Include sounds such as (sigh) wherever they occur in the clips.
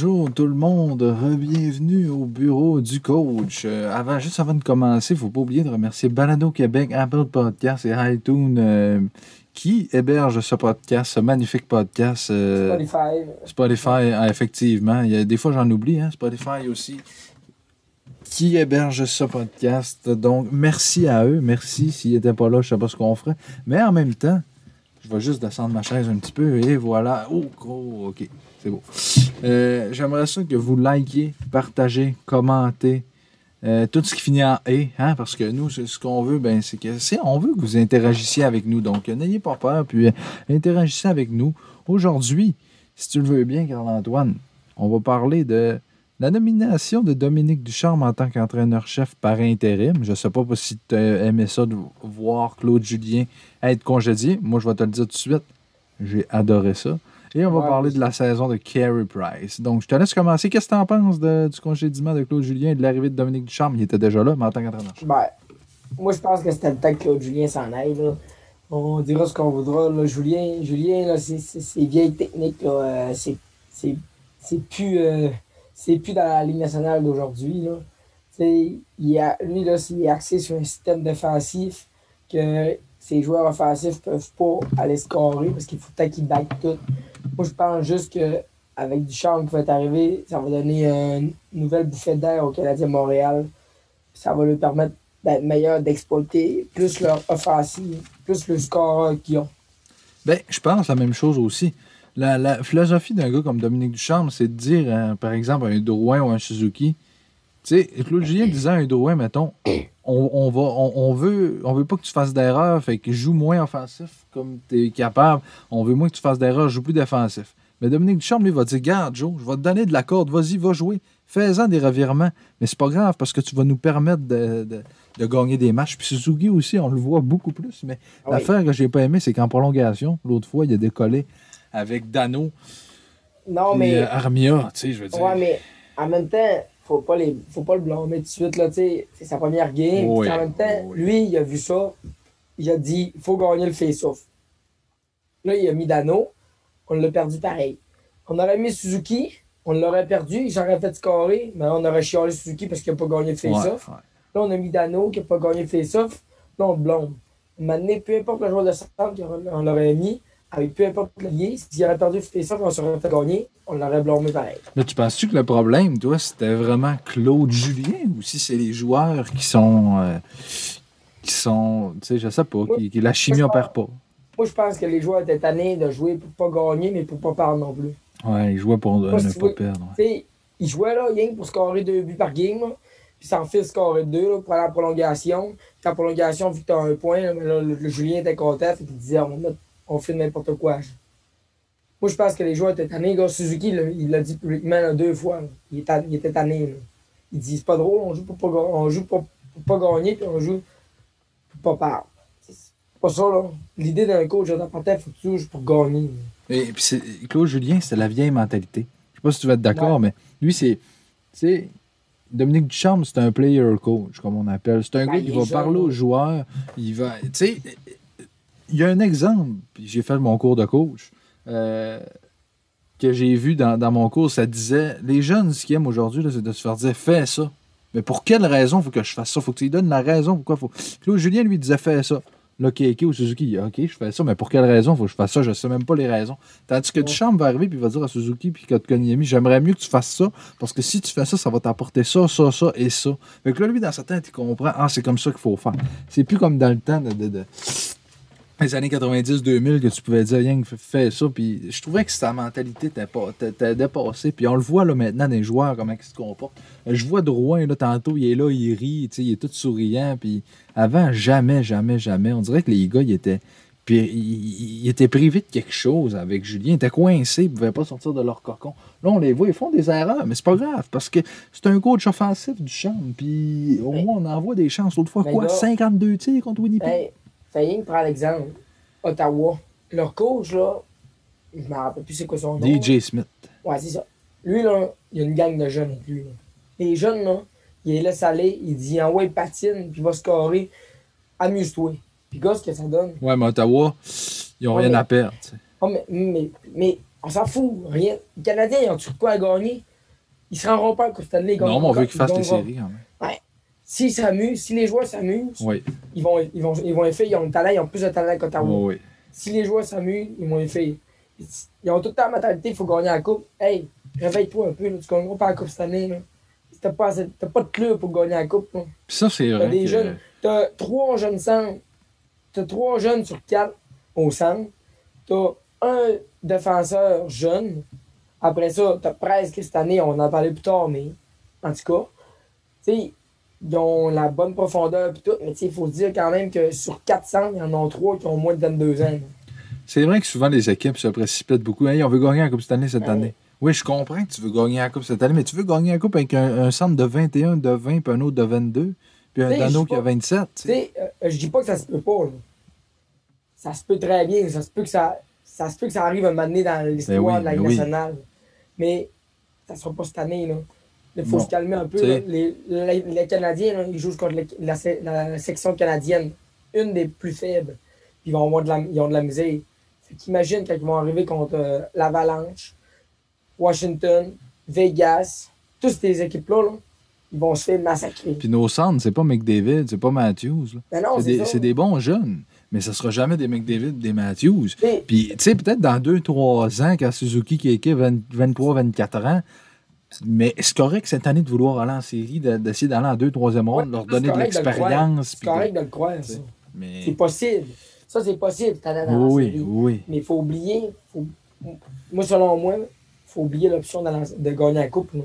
Bonjour tout le monde, bienvenue au bureau du coach. Euh, avant, juste avant de commencer, il ne faut pas oublier de remercier Balado Québec, Apple Podcast et iTunes euh, qui hébergent ce podcast, ce magnifique podcast. euh, Spotify. Spotify, ah, effectivement. Il y a, des fois, j'en oublie, hein, Spotify aussi qui héberge ce podcast. Donc, merci à eux. Merci. S'ils n'étaient pas là, je ne sais pas ce qu'on ferait. Mais en même temps, je vais juste descendre ma chaise un petit peu et voilà. Oh, gros, OK. C'est beau. Euh, j'aimerais ça que vous likiez, partagez, commentez. Euh, tout ce qui finit en et, hein, parce que nous, ce qu'on veut, ben, c'est que on veut que vous interagissiez avec nous. Donc, n'ayez pas peur, puis interagissez avec nous. Aujourd'hui, si tu le veux bien, Carl-Antoine, on va parler de la nomination de Dominique Ducharme en tant qu'entraîneur-chef par intérim. Je ne sais pas si tu aimé ça de voir Claude Julien être congédié. Moi, je vais te le dire tout de suite. J'ai adoré ça. Et on va parler de la saison de Carey Price. Donc, je te laisse commencer. Qu'est-ce que tu en penses du congédiement de Claude Julien et de l'arrivée de Dominique Ducharme? Il était déjà là, mais en tant qu'entraîneur. Ben, moi, je pense que c'était le temps que Claude Julien s'en aille. On dira ce qu'on voudra. Là. Julien, Julien c'est vieilles techniques. Euh, c'est plus, euh, plus dans la Ligue nationale d'aujourd'hui. lui, là, il est axé sur un système défensif que ses joueurs offensifs ne peuvent pas aller scorer parce qu'il faut peut-être qu'ils back tout. Moi, je pense juste qu'avec Duchamp qui va être arrivé, ça va donner une nouvelle bouffée d'air au Canadien Montréal. Ça va leur permettre d'être meilleur, d'exploiter plus leur offensive, plus le score qu'ils ont. Ben, je pense la même chose aussi. La, philosophie d'un gars comme Dominique Duchamp, c'est de dire, euh, par exemple, un Drouin ou un Suzuki, tu sais, Claude Julien disait à un Drouin, mettons, on, va, on, veut, on veut pas que tu fasses d'erreurs, fait que joue moins offensif comme tu es capable. On veut moins que tu fasses d'erreurs, joue plus défensif. Mais Dominique Duchamp, lui, va dire Garde, Joe, je vais te donner de la corde, vas-y, va jouer. Fais-en des revirements. Mais c'est pas grave parce que tu vas nous permettre de, gagner des matchs. Puis Suzuki aussi, on le voit beaucoup plus. Mais ah l'affaire que j'ai pas aimé, c'est qu'en prolongation, l'autre fois, il a décollé avec Dano. Non, mais. Euh, Armia, tu sais, je veux dire. Ouais, mais en même temps, faut pas les faut pas le blâmer tout de suite là c'est sa première game en même temps lui il a vu ça il a dit il faut gagner le face-off. Là il a mis Dano on l'a perdu pareil. On aurait mis Suzuki on l'aurait perdu il s'aurait fait scorer mais on aurait chialé Suzuki parce qu'il n'a pas gagné le face-off. là on a mis Dano qui n'a pas gagné le face-off. Là on le blâme. Maintenant peu importe le joueur de centre qu'on l'aurait mis avec peu importe le lien, s'il aurait perdu ça qu'on serait fait gagner, on l'aurait blâmé pareil. Mais tu penses-tu que le problème, toi, c'était vraiment Claude Julien ou si c'est les joueurs qui sont. Euh, qui sont. Tu sais, je sais pas, qui, la chimie opère pas? Moi, je pense que les joueurs étaient tannés de jouer pour pas gagner, mais pour pas perdre non plus. Ouais, ils jouaient pour ne pas perdre. sais, Ils jouaient là, rien pour scorer deux buts par game, puis s'en fait scorer deux là, pour aller en prolongation. Puis en prolongation, vu que tu as un point, là, le, Julien était content, il disait on va on fait n'importe quoi. Moi, je pense que les joueurs étaient tannés. Gars, Suzuki, il l'a dit publiquement deux fois. Il, était, tanné. Il dit c'est pas drôle, on joue pour pas, on joue pour, pas gagner, puis on joue pour pas perdre. C'est pas ça, là. L'idée d'un coach dans il faut que tu joues pour gagner. Et puis, Claude Julien, c'est la vieille mentalité. Je sais pas si tu vas être d'accord, mais lui, c'est. Dominique Ducharme, c'est un player coach, comme on appelle. C'est un ben, gars qui va parler aux joueurs. Il va. Tu sais, il y a un exemple, j'ai fait mon cours de coach, euh, que j'ai vu dans, mon cours, ça disait les jeunes, ce qu'ils aiment aujourd'hui, c'est de se faire dire fais ça. Mais pour quelle raison faut que je fasse ça? Faut que tu lui donnes la raison pourquoi faut? Claude Julien lui disait fais ça. Là, ou Suzuki, ok, je fais ça, mais pour quelle raison faut que je fasse ça? Je ne sais même pas les raisons. Tandis que Duchamp va arriver et va dire à Suzuki puis Kotkaniemi j'aimerais mieux que tu fasses ça parce que si tu fais ça, ça va t'apporter ça, ça, ça et ça. Fait que là, lui, dans sa tête, il comprend ah, c'est comme ça qu'il faut faire. C'est plus comme dans le temps de les années 90-2000 que tu pouvais dire rien que fais ça puis je trouvais que sa mentalité t'était dépassée puis on le voit là maintenant des joueurs comment ils se comportent. Je vois Drouin là tantôt il est là il rit il est tout souriant puis avant jamais jamais jamais on dirait que les gars ils étaient puis ils, étaient privés de quelque chose avec Julien ils étaient coincés ils pouvaient pas sortir de leur cocon. Là on les voit ils font des erreurs mais c'est pas grave parce que c'est un coach offensif du champ puis au moins on envoie des chances. L'autre fois quoi 52 tirs contre Winnipeg? Faying prend l'exemple. Ottawa. Leur coach, là, je ne me rappelle plus c'est quoi son nom. DJ Smith. Ouais, c'est ça. Lui, là, il y a une gang de jeunes avec lui. Les jeunes, là, il les laisse aller, il dit envoie patine, puis il va scorer. Amuse-toi. Puis, gars, ce que ça donne. Ouais, mais Ottawa, ils n'ont rien à perdre. Oh, mais, mais, mais On s'en fout. Rien. Les Canadiens, ils ont-tu quoi à gagner? Ils se rendront pas Coupe Stanley. Non, mais on veut qu'ils fassent les séries quand même. S'ils s'amusent, si les joueurs s'amusent, Oui, ils vont, ils vont, ils vont. Ils ont le talent, ils ont plus de talent qu'Ottawa. oui, oui. Si les joueurs s'amusent, ils vont faire. Ils ont tout le temps la mentalité, il faut gagner la coupe. Hey, réveille-toi un peu, là, tu gagneras pas la coupe cette année. Si T'as pas, t'as pas de club pour gagner la coupe. là. Ça, c'est T'as vrai. des que- jeunes. T'as trois jeunes centres. T'as trois jeunes sur quatre au centre. T'as un défenseur jeune. Après ça, t'as presque cette année, on en parlait plus tard, mais en tout cas, tu sais, ils ont la bonne profondeur et tout, mais il faut se dire quand même que sur 400, il y en a trois qui ont moins de 22 ans. C'est vrai que souvent les équipes se précipitent beaucoup. Hey, on veut gagner la Coupe cette année cette Ouais. année. Oui, je comprends que tu veux gagner la Coupe cette année, mais tu veux gagner la Coupe avec un, un centre de 21, de 20, puis un autre de 22, puis un Dano qui a sais pas. 27. tu sais. sais, euh, je dis pas que ça se peut pas. là. Ça se peut très bien. Ça se peut que ça, ça, se peut que ça arrive un moment donné dans l'histoire Ben oui, de la Ligue ben oui. nationale. Mais ça sera pas cette année. là. Il faut Bon, se calmer un peu. Les, les- les Canadiens, là, ils jouent contre la, se- la section canadienne, une des plus faibles. Ils, vont avoir de la, ils ont de la misère. Fait qu'imagine quand ils vont arriver contre euh, l'Avalanche, Washington, Vegas, toutes ces équipes-là, là, ils vont se faire massacrer. Puis nos centres, c'est pas McDavid, c'est pas Matthews. Ben non, C'est des, des bons jeunes, mais ça sera jamais des McDavid, des Matthews. Puis, tu sais, peut-être dans 2-3 ans, quand Suzuki qui est 23-24 ans, mais c'est correct cette année de vouloir aller en série, de- d'essayer d'aller en 2-3e ronde, Ouais, leur donner de l'expérience. C'est correct de le croire, ça. Mais... C'est possible. Ça, c'est possible, la Oui, série. oui, oui. Mais il faut oublier, faut- moi, selon moi, il faut oublier l'option de, la- de gagner la coupe. là.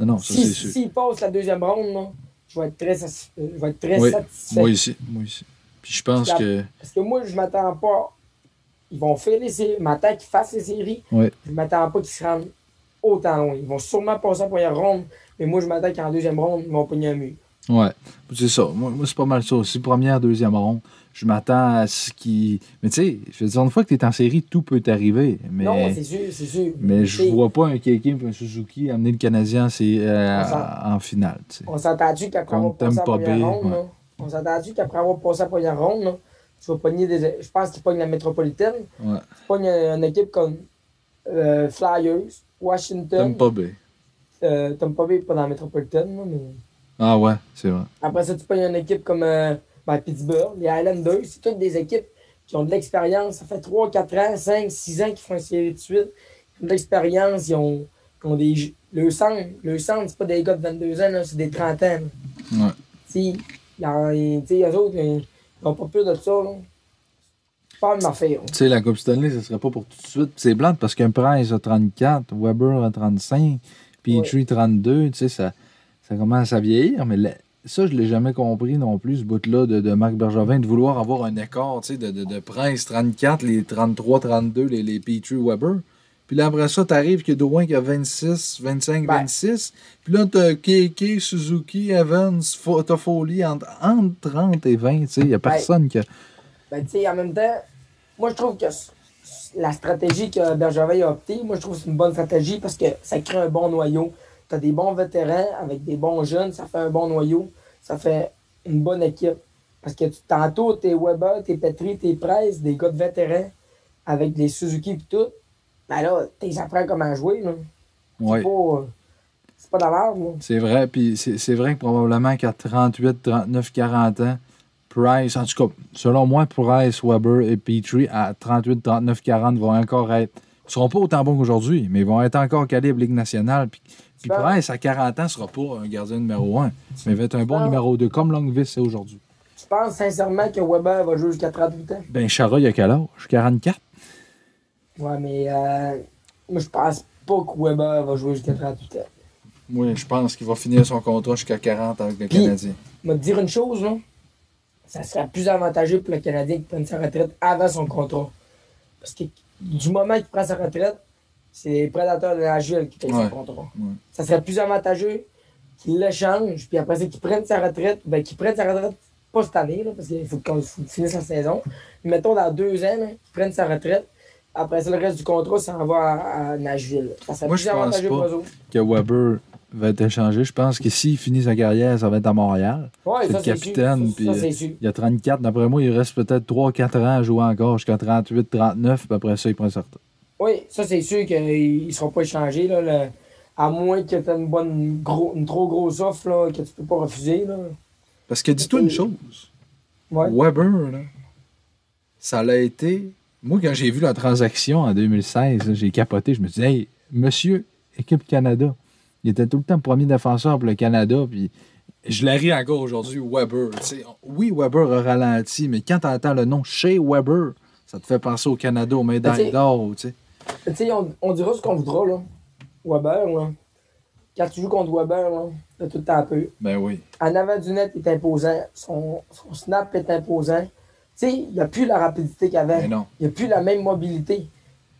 Non, non, ça Si- c'est sûr. S'ils passent la deuxième ronde, là, je vais être très, satisfait- je vais être très Oui, satisfait. Moi ici, moi ici. Puis je pense que. Parce que moi, je m'attends pas. Ils vont faire les séries. Je m'attends qu'ils fassent les séries. Ouais. Je m'attends pas qu'ils se rendent autant loin. Ils vont sûrement passer en première ronde. Mais moi, je m'attends qu'en deuxième ronde, ils vont pogner un mur. Ouais, c'est ça. Moi, moi, c'est pas mal ça aussi. Première, deuxième ronde, je m'attends à ce qui. Mais tu sais, je veux dire, une fois que tu es en série, tout peut t'arriver. Mais, Non, c'est sûr, c'est sûr. mais je vois pas un Keke et un Suzuki amener le Canadien c'est, euh, en finale. tu. On s'entend-tu qu'après avoir passé la première ronde, ouais. on s'entend-tu qu'après avoir passé la première ronde, tu vas pogner des. Je pense qu'ils pognent la métropolitaine. Ouais. Tu pognes une équipe comme euh, Flyers, Washington. Tampa Bay. Euh, Tampa Bay, pas dans la métropolitaine, mais. Ah ouais, c'est vrai. Après ça, tu pognes une équipe comme euh, ben, Pittsburgh, les Highlanders. C'est toutes des équipes qui ont de l'expérience. Ça fait 3, 4 ans, 5, 6 ans qu'ils font une série de suite. Ils ont de l'expérience. Ils ont, ils ont des. Le centre, le centre, c'est pas des gars de 22 ans, c'est des 30 ans. là. Ouais. Tu sais, eux autres, ils n'ont pas peur de ça. là. Tu sais, la Coupe Stanley, ce serait pas pour tout de suite. C'est blanc parce qu'un Price a 34, Weber a 35, Petrie 32. Tu sais, ça, ça commence à vieillir. Mais la- ça, je l'ai jamais compris non plus, ce bout-là de, de Marc Bergevin, de vouloir avoir un écart, tu sais, de, de, de Price 34, les 33, 32, les, les Petrie, Weber. Puis là, après ça, t'arrives que Drouin qui a 26, 25, Ben. 26. Puis là, t'as Keke, Suzuki, Evans, Fo- Toffoli entre, entre 30 et 20. Tu sais, il n'y a personne qui a. Ben, tu sais, en même temps, moi, je trouve que la stratégie que Bergevin a optée, moi, je trouve que c'est une bonne stratégie parce que ça crée un bon noyau. Tu as des bons vétérans avec des bons jeunes, ça fait un bon noyau, ça fait une bonne équipe. Parce que tu- tantôt, t'es Weber, t'es Petri, t'es Price, des gars de vétérans avec des Suzuki et tout. Ben là, t'es apprends comment jouer. là. Ouais. C'est pas, c'est pas de la merde. C'est vrai, puis c'est vrai que probablement qu'à 38, 39, 40 ans, Price, en tout cas, selon moi, Price, Weber et Petrie, à 38, 39, 40, vont encore être. Ils seront pas autant bons qu'aujourd'hui, mais ils vont être encore calibre Ligue nationale. Puis, puis Price, à 40 ans, sera pas un gardien numéro 1, mais va être un bon numéro 2, comme Longvis c'est aujourd'hui. Tu penses sincèrement que Weber va jouer jusqu'à 38 ans? Ben, Chara, il a quel âge? 44? Ouais, mais euh, moi, je pense pas que Weber va jouer jusqu'à 38 ans. Oui, je pense qu'il va finir son contrat jusqu'à 40 avec le Canadien. Te dire une chose, là. Ça serait plus avantageux pour le Canadien qu'il prenne sa retraite avant son contrat. Parce que du moment qu'il prend sa retraite, c'est les prédateurs de Nashville qui payent Ouais. son contrat. Ouais. Ça serait plus avantageux qu'il l'échange, puis après ça, qu'il prenne sa retraite, ben qu'il prenne sa retraite, pas cette année, là, parce qu'il faut qu'on finisse la saison. Mais mettons dans deux ans, qu'il prenne sa retraite. Après ça, le reste du contrat, ça en va à, à Nashville. Ça serait Moi, plus je pense avantageux pour pas. eux. Que Weber va être échangé. Je pense que s'il finit sa carrière, ça va être à Montréal. Ouais, C'est le capitaine, Ça, puis, ça, c'est sûr. Il a 34. D'après moi, il reste peut-être 3-4 ans à jouer encore jusqu'à 38, 39. Puis après ça, il prend sa retraite. Oui, ça, c'est sûr qu'ils ne seront pas échangés. Là, le- à moins que tu aies une, bonne, gros, une trop grosse offre là, que tu peux pas refuser. Là. Parce que dis-toi une chose. Ouais. Weber, là, ça l'a été. Moi, quand j'ai vu la transaction en 2016, là, j'ai capoté. Je me suis dit, hey, monsieur, équipe Canada. Il était tout le temps premier défenseur pour le Canada. Puis je la ris encore aujourd'hui, Weber. Tu sais, oui, Weber a ralenti, mais quand tu entends le nom chez Weber, ça te fait penser au Canada, aux médailles d'or. on, on dira ce qu'on voudra. Là. Weber, là. quand tu joues contre Weber, là, t'as tout le temps peu. Ben oui. En avant du net, il est imposant. Son, son snap est imposant. Tu sais, il n'y a plus la rapidité qu'avant. Non. Il n'y a plus la même mobilité.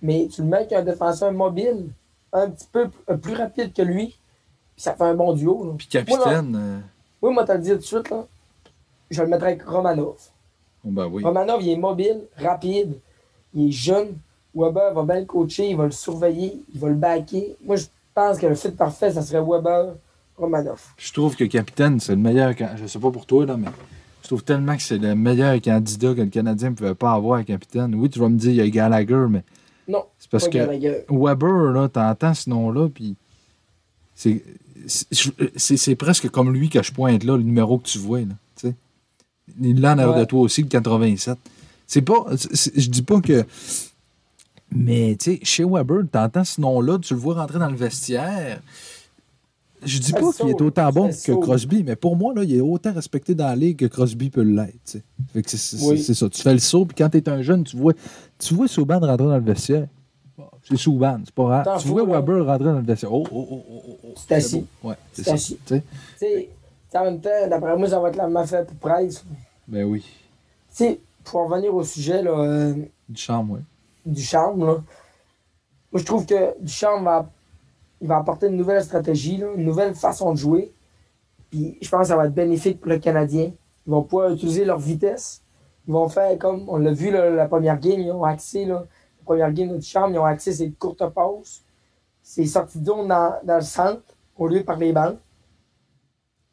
Mais tu le mets avec un défenseur mobile, un petit peu p- plus rapide que lui, puis ça fait un bon duo. Là. Puis capitaine, euh, Oui, moi, te le dire tout de suite, là, je le mettrais avec Romanov. oh, ben oui. Romanov, il est mobile, rapide, il est jeune. Weber va bien le coacher, il va le surveiller, il va le backer. Moi, je pense que le fit parfait, ça serait Weber, Romanov. Je trouve que capitaine, c'est le meilleur. Je sais pas pour toi, là, mais je trouve tellement que c'est le meilleur candidat que le Canadien ne pouvait pas avoir à capitaine. Oui, tu vas me dire, il y a Gallagher, mais Non, c'est parce que. Weber, là, t'entends ce nom-là, puis c'est, c'est, presque comme lui que je pointe là, le numéro que tu vois, là, tu sais. Il l'a en arrière Ouais. de toi aussi, le 87. C'est pas, je dis pas que... Mais, tu sais, chez Weber, t'entends ce nom-là, tu le vois rentrer dans le vestiaire. Je dis pas qu'il est autant bon que. Crosby, mais pour moi, là, il est autant respecté dans la ligue que Crosby peut l'être. tu c'est, Oui. ça. Tu fais le saut, puis quand t'es un jeune, tu vois, tu vois Souban rentrer dans le vestiaire? C'est Souban, c'est pas grave. T'en Tu vois. Weber rentrer dans le vestiaire? Oh, oh, oh, oh, oh, oh. C'est assis. Ouais, c'est assis. Tu sais? Tu tu en même temps, d'après moi, ça va être la mafia pour presse. Tu Ben oui. sais, pour revenir au sujet là, euh, Du charme, oui. du charme, là, moi, je trouve que Ducharme va, il va apporter une nouvelle stratégie, là, une nouvelle façon de jouer. Puis je pense que ça va être bénéfique pour le Canadien. Ils vont pouvoir utiliser leur vitesse. Ils vont faire comme, on l'a vu la première game, ils ont axé, la première game de Ducharme, ils ont axé ces courtes passes, ces sorties de zone dans, dans le centre, au lieu par les bancs.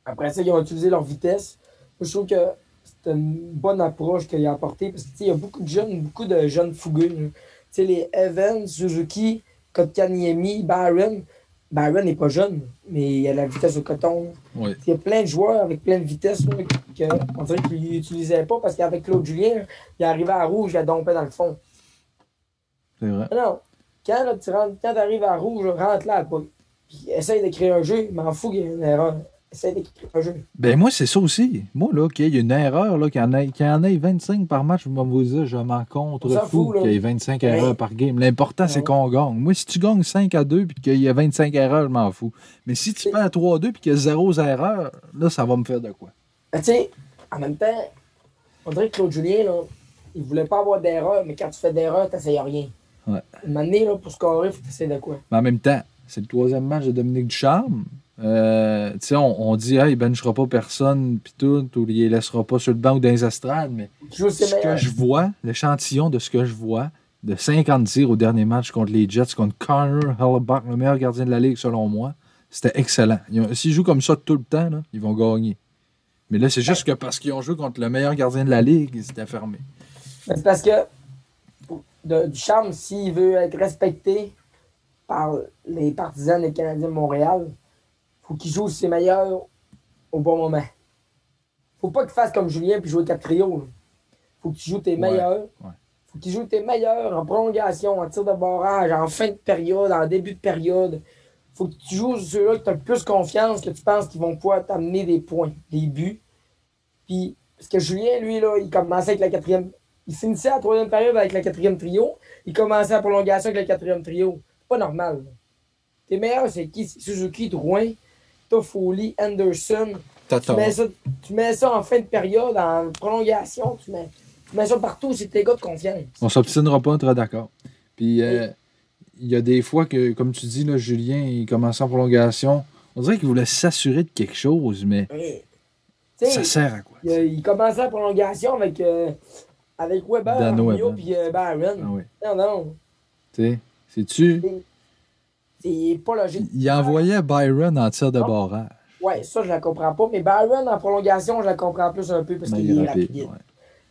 Après ça, ils ont utilisé leur vitesse. Moi, je trouve que c'est une bonne approche qu'il a apportée parce que tu sais, il y a beaucoup de jeunes, beaucoup de jeunes fougueux. Tu sais, les Evans, Suzuki, Kotkaniemi, Byron. Byron n'est pas jeune, mais il a la vitesse au coton. Oui. Il y a plein de joueurs avec plein de vitesse là, que, on dirait qu'ils n'utilisaient pas parce qu'avec Claude Julien, il arrivait à rouge, il a dompé dans le fond. C'est vrai. Non. Quand là, tu rentres, quand arrives à rouge, rentre là. Puis essaye de créer un jeu, m'en fous qu'il y ait une erreur. Créer un jeu. Ben moi, c'est ça aussi. Moi, là, qu'il y ait une erreur, là, qu'il y en ait, qu'il y en ait 25 par match, je vais vous dire, je m'en fout, là. qu'il y ait 25 Ouais. erreurs par game. L'important, c'est qu'on gagne. Moi, si tu gagnes 5 à 2 puis qu'il y a 25 erreurs, je m'en fous. Mais si tu C'est- fais un 3-2 puis qu'il y a 0 erreur, là, ça va me faire de quoi? Mais tu sais, en même temps, on dirait que Claude Julien, là, il voulait pas avoir d'erreur, mais quand tu fais d'erreur, t'essayes rien. Ouais. Une année, là, pour scorer, il faut que t'essayes de quoi? Mais en même temps, c'est le troisième match de Dominique Ducharme. Euh, tu sais, on, on dit, hey, il benchera pas personne, puis tout, ou il les laissera pas sur le banc ou dans les estrades, mais ce que je vois, l'échantillon de ce que je vois, de 50 tirs au dernier match contre les Jets, contre Connor Hellebuck, le meilleur gardien de la ligue selon moi, c'était excellent. S'ils jouent comme ça tout le temps, là, ils vont gagner. Mais là, c'est juste que parce qu'ils ont joué contre le meilleur gardien de la ligue, ils étaient fermés. C'est parce que de- du charme, s'il veut être respecté par les partisans des Canadiens de Montréal, faut qu'il joue ses meilleurs au bon moment. Faut pas qu'il fasse comme Julien puis jouer quatre trios. là. Faut que tu joues tes Ouais, meilleurs. ouais. Faut qu'il joue tes meilleurs en prolongation, en tir de barrage, en fin de période, en début de période. Faut que tu joues ceux-là que tu as le plus confiance, que tu penses qu'ils vont pouvoir t'amener des points, des buts. Puis, parce que Julien, lui, là, il commençait avec la quatrième. Il finissait la troisième période avec la quatrième trio. Il commençait la prolongation avec le quatrième trio. Pas normal. là. Tes meilleurs, c'est qui? C'est Suzuki, Drouin, Toffoli, Anderson. Tu mets, ça, tu mets ça en fin de période, en prolongation. Tu mets, tu mets ça partout. C'est tes gars de confiance. On s'obstinera pas, on sera d'accord. Puis, euh, il y a des fois que, comme tu dis, là, Julien, il commençait en prolongation. On dirait qu'il voulait s'assurer de quelque chose, mais Oui. Ça sert à quoi? il, commençait la prolongation avec, euh, avec Weber, Armio puis euh, Byron. Ah oui. Non, non. Tu sais, sais-tu? C'est pas logique. Il envoyait Byron en tir de Non. barrage. Ouais, ça, je la comprends pas. Mais Byron, en prolongation, je la comprends plus un peu parce qu'il il est rapide. ouais.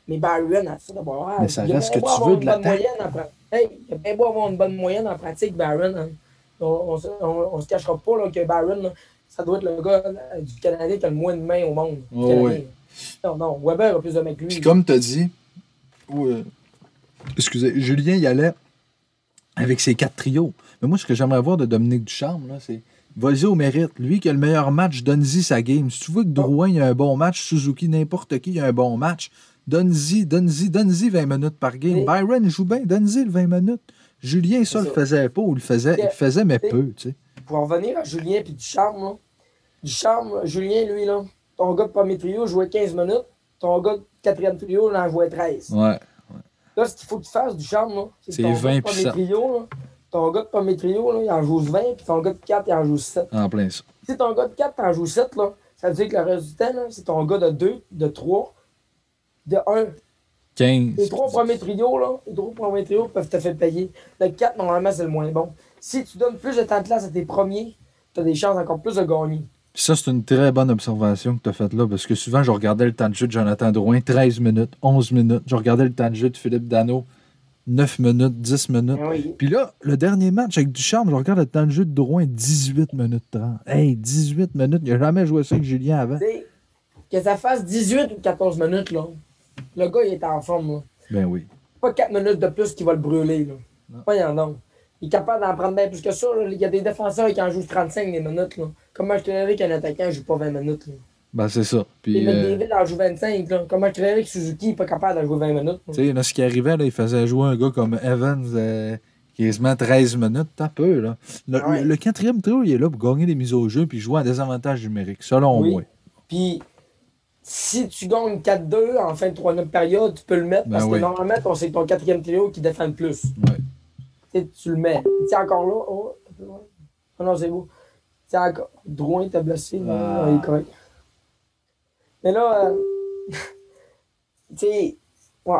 Mais Byron, en tir de barrage. Mais ça reste que tu veux de moyenne après. Hey, il a bien beau avoir une bonne moyenne en pratique, Barron. Hein. On, on, se cachera pas là, que Barron, ça doit être le gars du Canadien qui a le moins de mains au monde. Oh, Non, non, Weber a plus de mains que lui. Puis comme tu as dit, euh, excusez, Julien y allait avec ses quatre trios. Mais moi, ce que j'aimerais voir de Dominique Ducharme, c'est Vas-y au mérite. Lui qui a le meilleur match, donne-y sa game. Si tu veux que Drouin a un bon match, Suzuki, n'importe qui a un bon match, donne-y, donne-y, donne-y 20 minutes par game. Byron joue bien, donne-y le 20 minutes. Julien, ça, le faisait pas ou le faisait, il faisait, mais peu, tu sais. Pour revenir à Julien puis Ducharme, là. Ducharme, Julien, lui, là, ton gars de premier trio jouait 15 minutes, ton gars de quatrième trio, il en jouait 13. Ouais. Là, ce qu'il faut que tu fasses, Ducharme, là, c'est 20 puis trio, là, ton gars de premier trio, là, il en joue 20, puis ton gars de 4, il en joue 7. En plein ça. Si ton gars de 4, en joue 7, là, ça veut dire que le reste du temps, c'est ton gars de 2, de 3, de 1. 15. Les trois premiers trios, là, les trois premiers trios peuvent te faire payer. Le 4, normalement, c'est le moins bon. Si tu donnes plus de temps de classe à tes premiers, tu as des chances encore plus de gagner. Ça, c'est une très bonne observation que tu as faite là, parce que souvent, je regardais le temps de jeu de Jonathan Drouin, 13 minutes, 11 minutes. Je regardais le temps de jeu de Philippe Dano, 9 minutes, 10 minutes. Eh Puis là, le dernier match avec Ducharme, je regarde le temps de jeu de Drouin, 18 minutes 30. Hey, 18 minutes. Il n'a jamais joué ça avec Julien avant. que ça fasse 18 ou 14 minutes, là. Le gars, il est en forme, là. Ben oui. Pas 4 minutes de plus qui va le brûler, là. Pas y'en a. Il est capable d'en prendre bien plus que ça. Il y a des défenseurs qui en jouent 35 des minutes, là. Comment je te dirais qu'un attaquant ne joue pas 20 minutes, là? Ben, c'est ça. Puis, euh... David en joue 25. Là. Comment je te dirais que Suzuki n'est pas capable de jouer 20 minutes? Tu sais, ce qui arrivait, là, il faisait jouer un gars comme Evans euh, quasiment 13 minutes. T'as peu, là. Le, le, quatrième trio, il est là pour gagner des mises au jeu puis jouer à des avantages numériques, selon oui. moi. Puis, si tu gagnes 4-2 en fin de troisième période, tu peux le mettre parce Ben que oui. normalement, c'est ton quatrième trio qui défend le plus. Ouais. Tu le mets. Tu es encore là. Oh, oh non, c'est beau. Sais, encore. Drouin t'a blessé. là. Ah. Il est correct. Mais là, euh, (laughs) tu sais, ouais,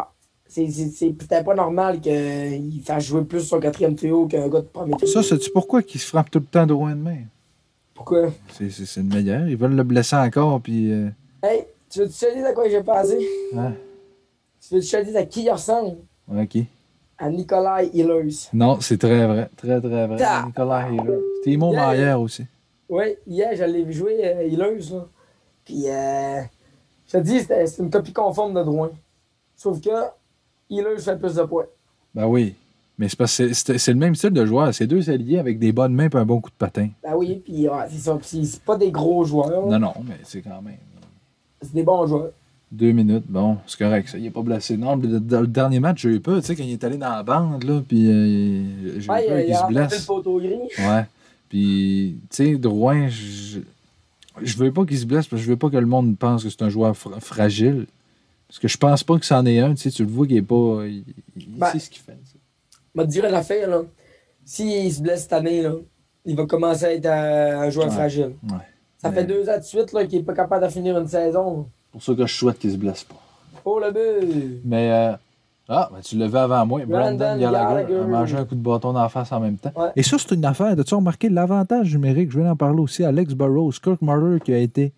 c'est- peut-être pas normal qu'il fasse jouer plus son quatrième trio qu'un gars de premier trio. Ça, sais-tu pourquoi qu'il se frappe tout le temps Drouin de main? Pourquoi? C'est- C'est c'est le meilleur. Ils veulent le blesser encore, puis. euh, Hey, tu veux te dise à quoi j'ai pensé? hein? Tu veux te dise à qui il ressemble? OK. À Nikolai Hillers. Non, c'est très vrai. Très, très vrai. Nicolas Healer. Timo Yeah. Aussi. Oui, hier, vu jouer euh, Hillers, là. Puis, euh, je te dis, c'était- c'est une copie conforme de Drouin. Sauf que Hillers fait plus de points. Ben oui. Mais c'est parce que c'est- le même style de joueur. C'est deux alliés avec des bonnes mains et un bon coup de patin. Ben oui, puis ouais, c'est ça. Puis c'est pas des gros joueurs. Non, non, mais c'est quand même. C'est des bons joueurs. Deux minutes, bon, c'est correct, ça. Il n'est pas blessé. Non, le, le- le dernier match, j'ai eu peur, tu sais, quand il est allé dans la bande, là, puis euh, j'ai Ouais, peur il, qu'il a se blesse. Ouais. Puis, tu sais, Drouin, je, je veux pas qu'il se blesse parce que je veux pas que le monde pense que c'est un joueur fra- fragile. Parce que je pense pas que c'en est un, tu sais, tu le vois qu'il est pas. Il, il Ben, sait ce qu'il fait. Je te dire une affaire, là. S'il se blesse cette année, là, il va commencer à être un joueur Ouais. fragile. Ouais. Ça Mais- fait deux ans de suite là, qu'il n'est pas capable de finir une saison. C'est pour ça que je souhaite qu'il se blesse pas. Oh le but! Mais, euh, ah, ben, tu avant moi. Brandon, Brandon Gallagher, Gallagher. a mangé un coup de bâton dans la face en même temps. Ouais. Et ça, c'est une affaire. As-tu remarqué l'avantage numérique? Je viens d'en parler aussi. Alex Burrows, Kirk Marler qui a été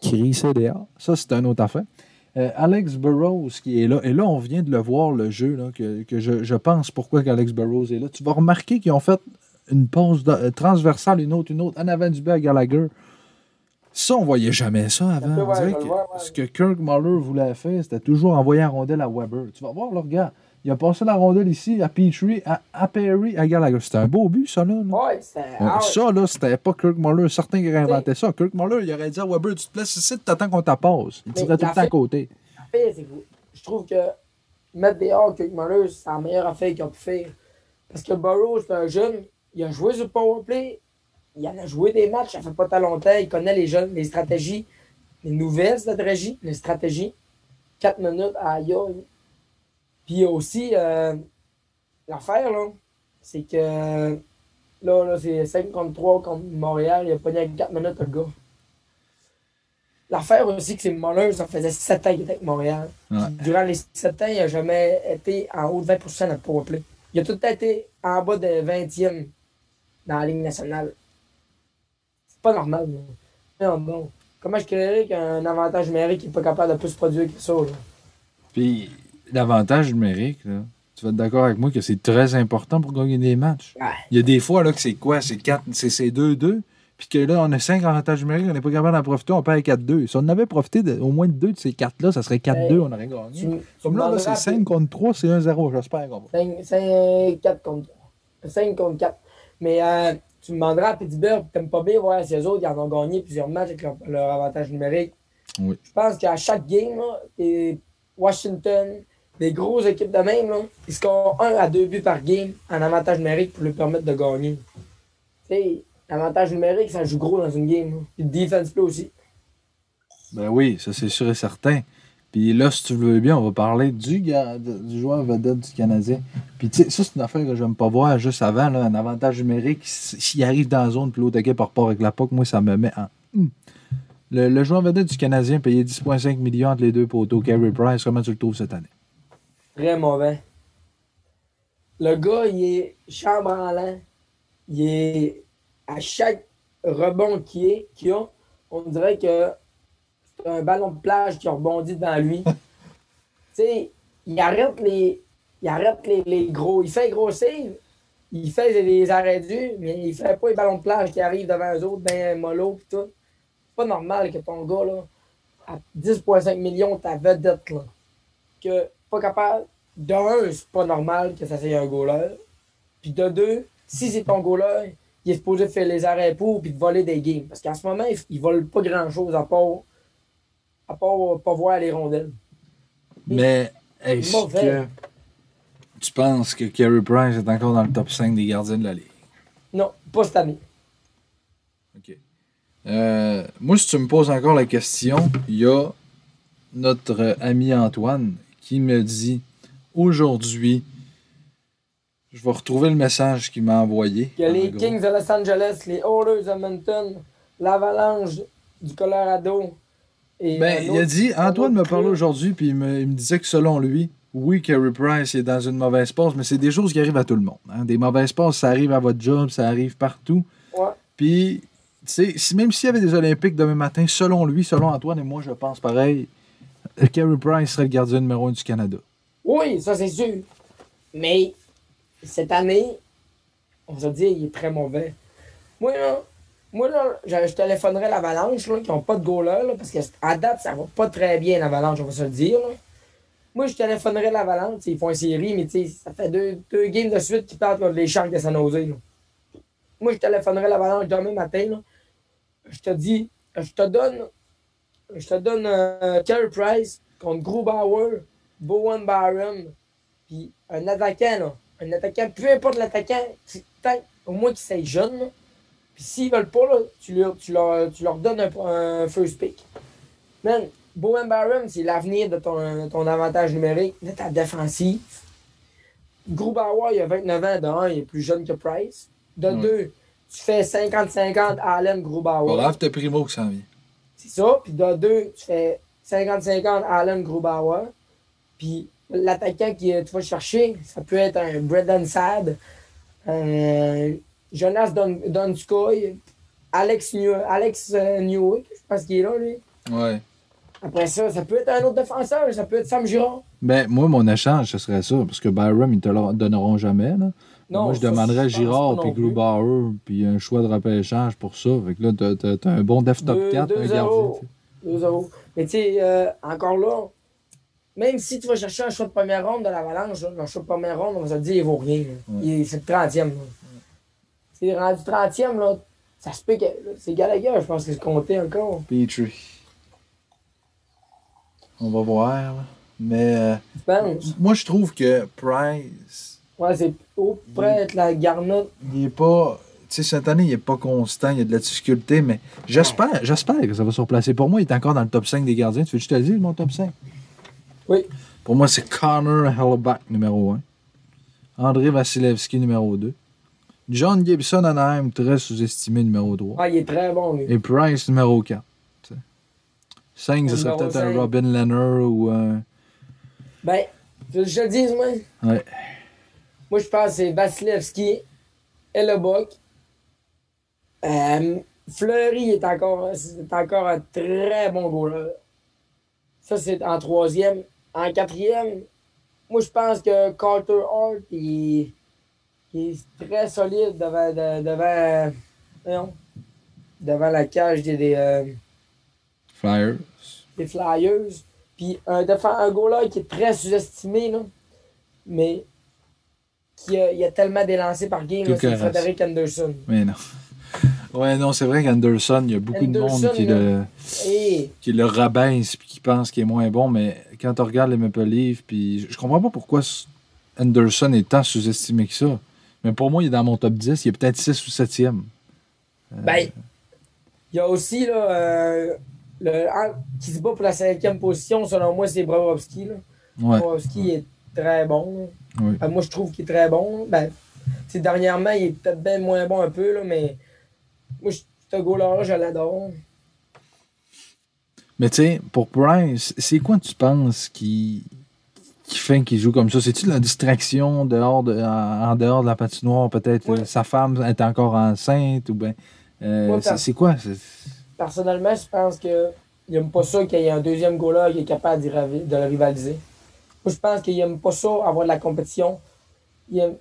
crissé dehors. Ça, c'est une autre affaire. Euh, Alex Burrows qui est là. Et là, on vient de le voir, le jeu, là, que, que je, je pense pourquoi Alex Burrows est là. Tu vas remarquer qu'ils ont fait une pause de- euh, transversale, une autre, une autre, en avant du but à Gallagher. Ça, on voyait jamais ça avant. On ouais, dirait que ouais. Ce que Kirk Muller voulait faire, c'était toujours envoyer la rondelle à Weber. Tu vas voir, le gars, il a passé la rondelle ici à Petrie, à, à Perry, à Gallagher. C'était un beau but, ça, là. là. Ouais, c'était. Euh, ouais. Ça, là, c'était pas Kirk Muller. Certains qui réinventaient ça. Kirk Muller, il aurait dit à Weber, tu te places ici, t'attends qu'on t'appasse. Il tirait tout le temps à côté. L'affaire, c'est que je trouve que mettre dehors Kirk Muller, c'est la meilleure affaire qu'il a pu faire. Parce que Burrow, c'est un jeune, il a joué sur le powerplay, il en a joué des matchs, ça fait pas tant longtemps, il connaît les jeunes, les stratégies, les nouvelles stratégies, les stratégies. 4 minutes, aïe aïe. Puis aussi, euh, l'affaire, là, c'est que là, là c'est 5 contre 3 contre Montréal, il a pas avec 4 minutes, le gars. L'affaire aussi, que c'est Muller, ça faisait 7 ans qu'il était avec Montréal. Ouais. Durant les 7 ans, il n'a jamais été en haut de 20% de notre powerplay. Il a tout le temps été en bas de 20e dans la Ligue nationale. Pas normal. là. Non, non. Comment je créerais qu'un avantage numérique n'est pas capable de plus produire que ça? Là? Puis l'avantage numérique, là, Tu vas être d'accord avec moi que c'est très important pour gagner des matchs. Ouais. Il y a des fois là, que c'est quoi? C'est 4, c'est c'est 2-2. Puis que là, on a 5 avantages numériques, on n'est pas capable d'en profiter, on perd 4-2. Si on avait profité de- au moins de deux de ces 4-là, ça serait 4-2, Hey, on aurait gagné. Tu, Comme me là, c'est 5 contre 3, c'est 1-0. J'espère qu'on va. 5, 5, 4 contre 3. 5 contre 4. Mais euh, tu me demanderas à Pittsburgh, t'aimes pas bien voir si eux autres, ils en ont gagné plusieurs matchs avec leur, leur avantage numérique. Oui. Je pense qu'à chaque game, là, et Washington, des grosses équipes de même, là, ils scorent 1 à 2 buts par game en avantage numérique pour leur permettre de gagner. Tu sais, l'avantage numérique, ça joue gros dans une game. là. Puis le defense play aussi. Ben oui, ça c'est sûr et certain. Puis là, si tu veux bien, on va parler du, du joueur vedette du Canadien. Puis tu sais, ça, c'est une affaire que j'aime pas voir juste avant, un avantage numérique. S'il arrive dans la zone, puis l'autre équipe repart avec la POC, moi, ça me met en. Hum. Le, le joueur vedette du Canadien payé 10,5 millions entre les deux poteaux, Carey Price, comment tu le trouves cette année? Très mauvais. Le gars, il est chambranlant. Il est. À chaque rebond qu'il qu'il a, on dirait que un ballon de plage qui rebondit devant lui. (laughs) tu sais, il arrête les. Il arrête les, les gros. Il fait gros save. Il fait des arrêts dus, mais il fait pas les ballons de plage qui arrivent devant eux autres, ben mollo pis tout. C'est pas normal que ton gars, là, à 10,5 millions, ta vedette, là, que pas capable. De un, c'est pas normal que ça soit un goaler. Puis de deux, si c'est ton goaler, il est supposé faire les arrêts pour puis de voler des games. Parce qu'en ce moment, il, vole pas grand chose à part, à part pas voir les rondelles. Mais est-ce que tu penses que Carey Price est encore dans le top 5 des gardiens de la Ligue? Non, pas cette année. OK. Euh, moi, si tu me poses encore la question, il y a notre ami Antoine qui me dit aujourd'hui, je vais retrouver le message qu'il m'a envoyé. Il y a En les. Kings de Los Angeles, les Oilers de Edmonton, l'Avalanche du Colorado. Et Ben, il a dit, Antoine me parlait aujourd'hui, puis il me, il me disait que selon lui, oui, Carey Price est dans une mauvaise passe, mais c'est des choses qui arrivent à tout le monde. hein. Des mauvaises passes, ça arrive à votre job, ça arrive partout. Ouais. Puis, tu sais, si- même s'il y avait des Olympiques demain matin, selon lui, selon Antoine et moi, je pense pareil, Carey Price serait le gardien numéro un du Canada. Oui, ça c'est sûr. Mais cette année, on va dire, il est très mauvais. Moi, là, moi, là je, je téléphonerais l'Avalanche, qui n'ont pas de goaler, là, parce qu'à date, ça va pas très bien, l'Avalanche, on va se le dire. là. Moi, je téléphonerais l'Avalanche, ils font une série, mais ça fait deux, deux games de suite qu'ils partent contre les Sharks de San Jose. Moi, je téléphonerais l'Avalanche demain matin. Là. Je te dis, je te donne, je te donne euh, Carey Price contre Grubauer, Bowen Barham, puis un attaquant, là. Un attaquant, peu importe l'attaquant, au moins qu'il soit jeune. Puis s'ils veulent pas, là, tu, leur, tu, leur, tu leur donnes un, un first pick. Man, Bowen Barham, c'est l'avenir de ton, ton avantage numérique, de ta défensive. Grubauer, il a 29 ans, de un, il est plus jeune que Price. De Ouais. deux, tu fais 50-50 Allen Grubauer. Voilà, t'as Primo qui s'en vient. C'est ça. Puis de deux, tu fais 50-50 Allen Grubauer. Puis l'attaquant que tu vas chercher, ça peut être un Brendan Sad, un Jonas Don- Donskoy, Alex, New, Alex euh, Newwick, je pense qu'il est là, lui. Ouais. Après ça, ça peut être un autre défenseur, ça peut être Sam Girard. Ben, moi, mon échange, ce serait ça, parce que Byram, ils te le donneront jamais. Là. moi, je ça, demanderais Girard, puis non. Grubauer, puis un choix de repêchage pour ça. Fait que là, t'as- un bon def top Deux- 4, un 2-0. gardien. tu sais. 2-0. Mais tu sais, euh, encore là, même si tu vas chercher un choix de première ronde de l'Avalanche, le choix de première ronde, on va se dire, il vaut rien. Ouais. Il est- C'est le 30e. là. C'est rendu 30e, là, ça se peut que. C'est Gallagher, je pense que c'est compté encore. Petrie. On va voir. là. Mais euh, Tu penses? moi, je trouve que Price, Ouais, c'est au près d'être la garnotte. il est pas. Tu sais, cette année, il est pas constant, il y a de la difficulté, mais j'espère, j'espère que ça va se replacer. Pour moi, il est encore dans le top 5 des gardiens. Tu veux que je te le dise, mon top 5? Oui. Pour moi, c'est Connor Hellebuck, numéro 1. André Vasilevski, numéro 2. John Gibson Anaheim, très sous-estimé, numéro 3. Ah, il est très bon, lui. Et Price, numéro 4. 5, ce serait peut-être un. Robin Leonard ou un. Ben, tu veux que je te le dise, moi? Ouais. Moi, je pense que c'est Vasilevski, Hellebuck. Euh, Fleury est encore, encore un très bon goaler. Ça, c'est en troisième. En quatrième, moi, je pense que Carter Hart, il, il est très solide devant, de- devant, devant la cage des, des, euh, Flyers. des Flyers. Puis un, un goaler qui est très sous-estimé, mais qui a, il a tellement délancé par game, c'est. Frederick Anderson. Mais non. (laughs) Ouais, non, c'est vrai qu'Anderson, il y a beaucoup de monde qui là. le, qui le rabaisse puis qui pense qu'il est moins bon, mais quand tu regardes les Maple Leafs, puis je, comprends pas pourquoi Anderson est tant sous-estimé que ça. Mais pour moi, il est dans mon top 10, il est peut-être 6 ou 7e. Ben, il y a aussi là, euh, le, qui se bat pour la cinquième position, selon moi, c'est Brodowski. Là. Ouais. Est très bon. Oui. Ben, moi, je trouve qu'il est très bon. Ben, dernièrement, il est peut-être bien moins bon un peu, là, mais moi, je- ce goaler-là, je l'adore. Mais tu sais, pour Price, c'est quoi tu penses qui, qui fait qu'il joue comme ça? C'est-tu la distraction dehors de, en, en dehors de la patinoire? Peut-être Ouais. sa femme est encore enceinte ou bien. euh, Ouais, c'est- quoi? Personnellement, je pense que il aime pas ça qu'il y ait un deuxième goaler qui est capable de le rivaliser. Moi, je pense qu'il aime pas ça, avoir de la compétition. Il aime-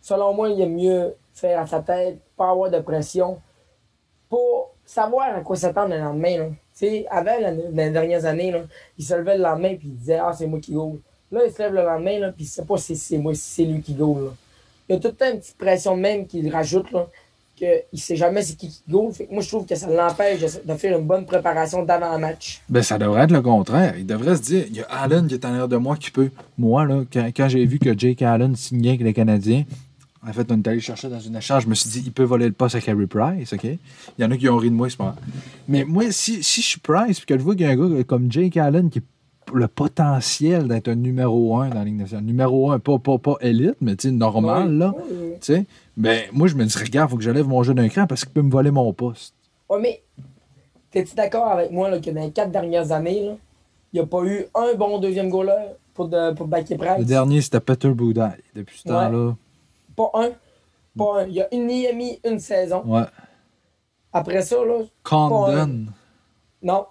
selon moi, il aime mieux faire à sa tête, pas avoir de pression, pour savoir à quoi s'attendre le lendemain. Là. Avant, dans les dernières années, là, il se levait le lendemain et il disait Ah, c'est moi qui goal. Là, il se lève le lendemain là, puis il sait pas si c'est moi, si c'est lui qui goal. là. Il y a tout le temps une petite pression même qu'il rajoute. Là qu'il ne sait jamais c'est qui qui. Fait que moi, je trouve que ça l'empêche de, faire une bonne préparation d'avant-match. Ben, ça devrait être le contraire. Il devrait se dire, il y a Allen qui est en l'air de moi qui peut. Moi, là, quand, quand j'ai vu que Jake Allen signait avec les Canadiens, en fait, on est allé chercher dans une échange, je me suis dit, il peut voler le poste à Carey Price, OK? Il y en a qui ont ri de moi, c'est pas. Mais moi, si, si je suis Price, puis que je vois qu'il y a un gars comme Jake Allen qui le potentiel d'être un numéro 1 dans la Ligue nationale, numéro 1, pas, pas, pas élite, mais tu sais, normal, là, sais, ben, moi, je me dis, regarde, il faut que je lève mon jeu d'un cran parce qu'il peut me voler mon poste. Ouais, mais t'es-tu d'accord avec moi là, que dans les quatre dernières années, là, il n'y a pas eu un bon deuxième goaler pour, de, pour? Le dernier, c'était Peter Boudaille. Depuis ce Ouais. temps-là, Pas un. Pas un. Il y a une, mis une saison. ouais. Après ça, là, Condon. non.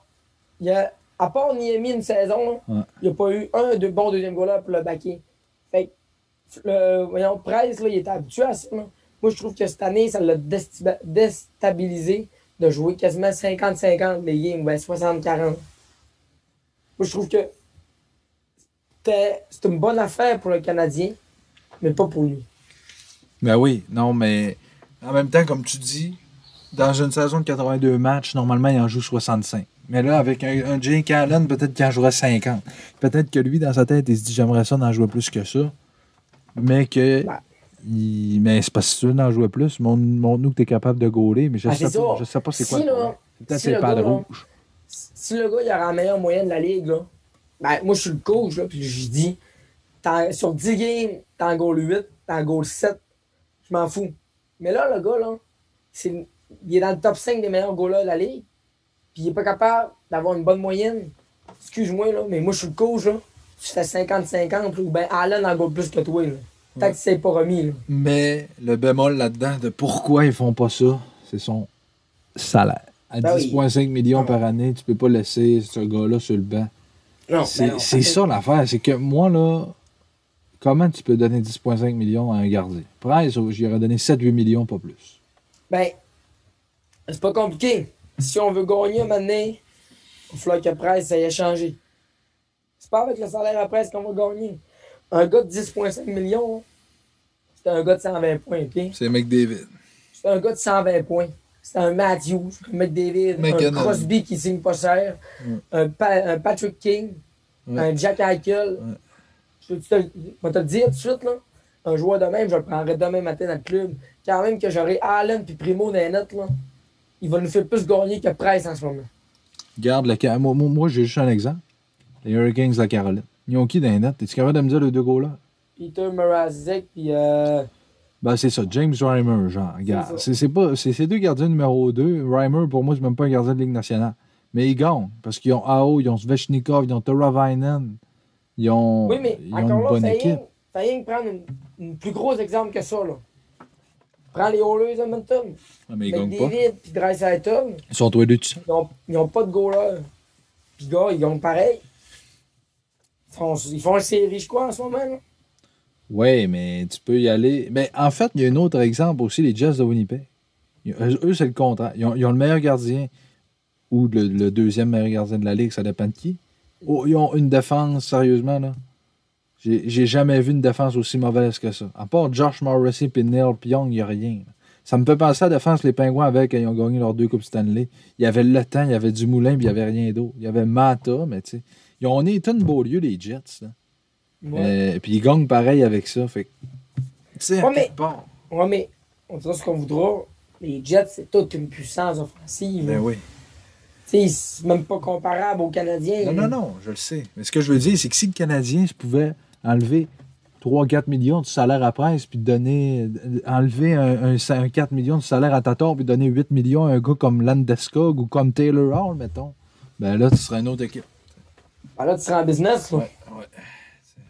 Il y a, à part Niemi une saison, là, Ouais. il n'y a pas eu un de bon deuxième goaler pour le backer. Fait que, le, voyons, Price, là, il était habitué à ça. là. Moi, je trouve que cette année, ça l'a déstabilisé de jouer quasiment 50-50 les games, ben 60-40. Moi, je trouve que c'était- c'est une bonne affaire pour le Canadien, mais pas pour lui. Ben oui, non, mais en même temps, comme tu dis, dans une saison de 82 matchs, normalement, il en joue 65. Mais là, avec un, un Jake Allen, peut-être qu'il en jouerait 50. Peut-être que lui, dans sa tête, il se dit j'aimerais ça d'en jouer plus que ça. Mais que. Ouais. il- mais c'est pas si tu d'en jouer plus. Montre- Montre-nous que tu es capable de gauler, mais je Ah, sais pas, sais pas c'est quoi Si, Peut-être si pas là, rouge. si le gars il aura la meilleure moyenne de la ligue, là, ben, moi je suis le coach, là, puis je dis sur 10 games, t'en goal 8, t'en goal 7, je m'en fous. Mais là, le gars, là, il est dans le top 5 des meilleurs goalers de la ligue, puis il est pas capable d'avoir une bonne moyenne. Excuse-moi, là, mais moi je suis le coach, là. Tu fais 50-50, là, ou ben Allen en goal plus que toi, là. Tant que tu s'est pas remis, là. Mais le bémol là-dedans de pourquoi ils font pas ça, c'est son salaire. À Ben oui. 10,5 millions par année, tu peux pas laisser ce gars-là sur le banc. Non, C'est ben c'est ça l'affaire. C'est que moi, là, comment tu peux donner 10,5 millions à un gardien? Price, j'y aurais donné 7-8 millions, pas plus. Ben, c'est pas compliqué. Si on veut gagner maintenant, il va falloir que Price ça ait changé. C'est pas avec le salaire à Price qu'on va gagner. Un gars de 10,5 millions, c'est un gars de 120 points, OK? C'est McDavid. C'est un gars de 120 points. C'est un Matthews, un McDavid, un McKinnon. Crosby qui signe pas cher, un, Pa- un Patrick King, un Jack Eichel. Je vais te, le dire tout de suite, là? Un joueur de même, je le prendrai demain matin dans le club. Quand même que j'aurai Allen puis Primo dans les notes, là, il va nous faire plus gagner que Price en ce moment. Garde le Moi, moi, j'ai juste un exemple. Les Hurricanes de la Caroline. Ils ont qui dans les notes? Es-tu capable de me dire les deux gars-là? Peter Mrazek puis euh, Ben, c'est ça. James Reimer, genre. C'est c'est pas. C'est ces deux gardiens numéro 2. Reimer, pour moi, c'est même pas un gardien de Ligue nationale. Mais ils gagnent. Parce qu'ils ont AO, ils ont Svechnikov, ils ont Toravainen. Ils ont, Oui, mais ils ont encore une là, bonne équipe. que prendre une, une plus gros exemple que ça. Là. Prends les Oilers. Ah, mais ils gagnent pas. McDavid puis Dreisaitl, Ils sont tous les deux ils ont, ils ont pas de goaler. Puis gars, ils gagnent pareil. ils font une série, je crois, en ce moment. Oui, mais tu peux y aller. Mais en fait, il y a un autre exemple aussi, les Jets de Winnipeg. Eux, c'est le contraire. Ils ont, le meilleur gardien ou le, deuxième meilleur gardien de la ligue, ça dépend de qui. Oh, ils ont une défense, sérieusement, là. J'ai jamais vu une défense aussi mauvaise que ça. À part Josh Morrissey et Neil Young, il n'y a rien. Ça me fait penser à la défense les Pingouins avec ont gagné leurs deux Coupes Stanley. Il y avait le temps, il y avait du moulin, puis il n'y avait rien d'autre. Il y avait Mata, mais tu sais. Ils ont été une beau lieu, les Jets. Là. Euh, puis ils gagnent pareil avec ça. Fait ouais, mais, ouais, mais on dira ce qu'on voudra. Les Jets, c'est toute une puissance offensive. Ben oui. C'est même pas comparable aux Canadiens. Non, non, non, je le sais. Mais ce que je veux dire, c'est que si le Canadien pouvait enlever 3-4 millions de salaire à presse, puis donner, enlever un, 4 millions de salaire à Tator, puis donner 8 millions à un gars comme Landeskog ou comme Taylor Hall, mettons, ben là, tu serais une autre équipe. Ben là, tu serais en business. Ouais, ouais.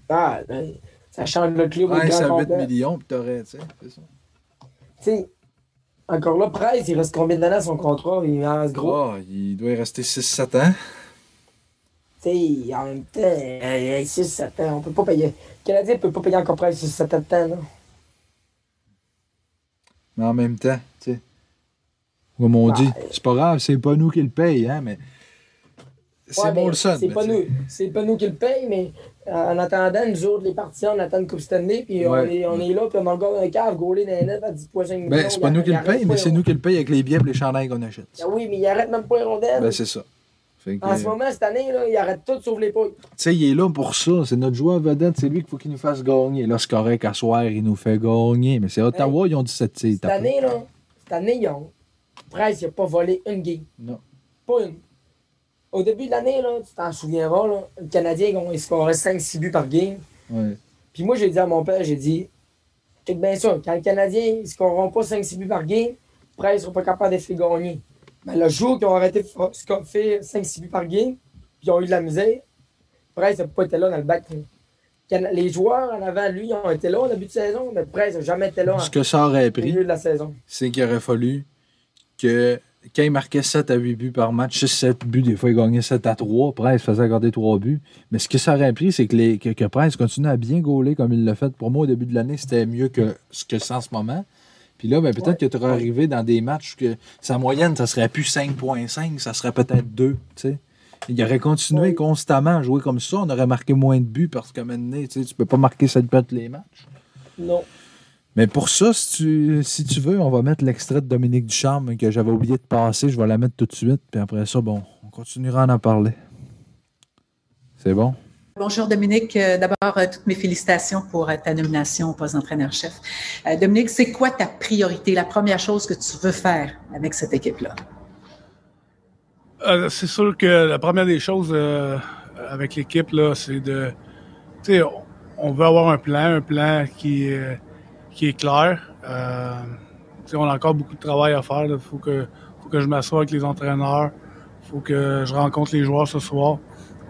Ah, ben, ça change le club. Ouais, ça 8 millions, puis t'aurais, tu sais, c'est ça. Tu sais, encore là, Price, il reste combien d'années à son contrat? Il reste gros. Oh, il doit y rester 6-7 ans. Sais, en même temps, 6-7 ans, on peut pas payer. Le Canadien ne peut pas payer encore Price 6-7 ans, là. Mais en même temps, tu sais. Comme on dit, c'est pas grave, c'est pas nous qui le paye, hein, mais. C'est bon le son. C'est pas, nous, pas nous qui le paye, mais en attendant, nous autres, les partisans, on attend une Coupe Stanley, puis on, est, on est là, puis on a encore un cave gaulé dans les net à 10,5 millions. Ben, c'est pas nous qui le paye, mais c'est nous qui le paye avec les billets et les chandails qu'on achète. Ah oui, mais il arrête même pas les rondelles. Ben, c'est ça. En ce moment, cette année, là, il arrête tout sauf les poules. Tu sais, il est là pour ça. C'est notre joueur vedette. C'est lui qu'il faut qu'il nous fasse gagner. Là, c'est correct, à soir, il nous fait gagner. Mais c'est Ottawa, ils ont 17 titres. Cette année, là, cette année, ils ont. Price, il n'a pas volé une game. Non. Pas une. Au début de l'année, tu t'en souviendras, là, le Canadien, il scorait 5-6 buts par game. Puis moi, j'ai dit à mon père, j'ai dit, bien ça, quand le Canadien ne scorera pas 5-6 buts par game, ils ne seront pas capables de faire gagner. Mais le jour qu'ils ont arrêté de faire 5-6 buts par game, puis ils ont eu de la misère, Price n'a pas été là dans le bac. Les joueurs en avant, lui, ont été là au début de saison, mais Price n'a jamais été là. Ce que ça aurait pris, c'est qu'il aurait fallu que quand il marquait 7 à 8 buts par match, 6-7 buts, des fois il gagnait 7 à 3, Price faisait garder 3 buts. Mais ce que ça aurait pris, c'est que, les, que, Price continue à bien gauler comme il l'a fait. Pour moi, au début de l'année, c'était mieux que ce que c'est en ce moment. Puis là, ben, peut-être que tu aurais arrivé dans des matchs que sa moyenne, ça serait plus 5.5, ça serait peut-être 2. Il aurait continué constamment à jouer comme ça. On aurait marqué moins de buts parce que maintenant, tu peux pas marquer 7 buts les matchs. Non. Mais pour ça, si tu, si tu veux, on va mettre l'extrait de Dominique Ducharme que j'avais oublié de passer. Je vais la mettre tout de suite. Puis après ça, bon, on continuera à en parler. C'est bon? Bonjour Dominique. Euh, d'abord, euh, toutes mes félicitations pour euh, ta nomination au poste d'entraîneur-chef. Dominique, c'est quoi ta priorité, la première chose que tu veux faire avec cette équipe-là? c'est sûr que la première des choses avec l'équipe, c'est de. Tu sais, on veut avoir un plan, un plan qui est clair. On a encore beaucoup de travail à faire. Il faut que, faut que je m'assoie avec les entraîneurs. Il faut que je rencontre les joueurs ce soir.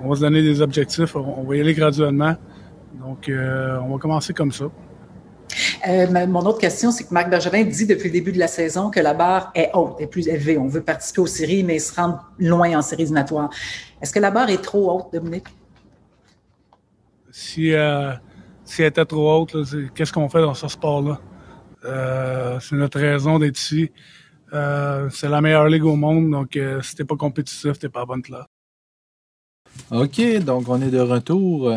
On va se donner des objectifs. On va y aller graduellement. Donc, euh, on va commencer comme ça. Euh, mon autre question, c'est que Marc Bergevin dit depuis le début de la saison que la barre est haute, est plus élevée. On veut participer aux séries, mais se rendre loin en séries éliminatoires. Est-ce que la barre est trop haute, Dominique? Si, si elle était trop haute, qu'est-ce qu'on fait dans ce sport-là? Euh, c'est notre raison d'être ici. Euh, c'est la meilleure ligue au monde, donc euh, si t'es pas compétitif, t'es pas à bonne place. OK, donc on est de retour.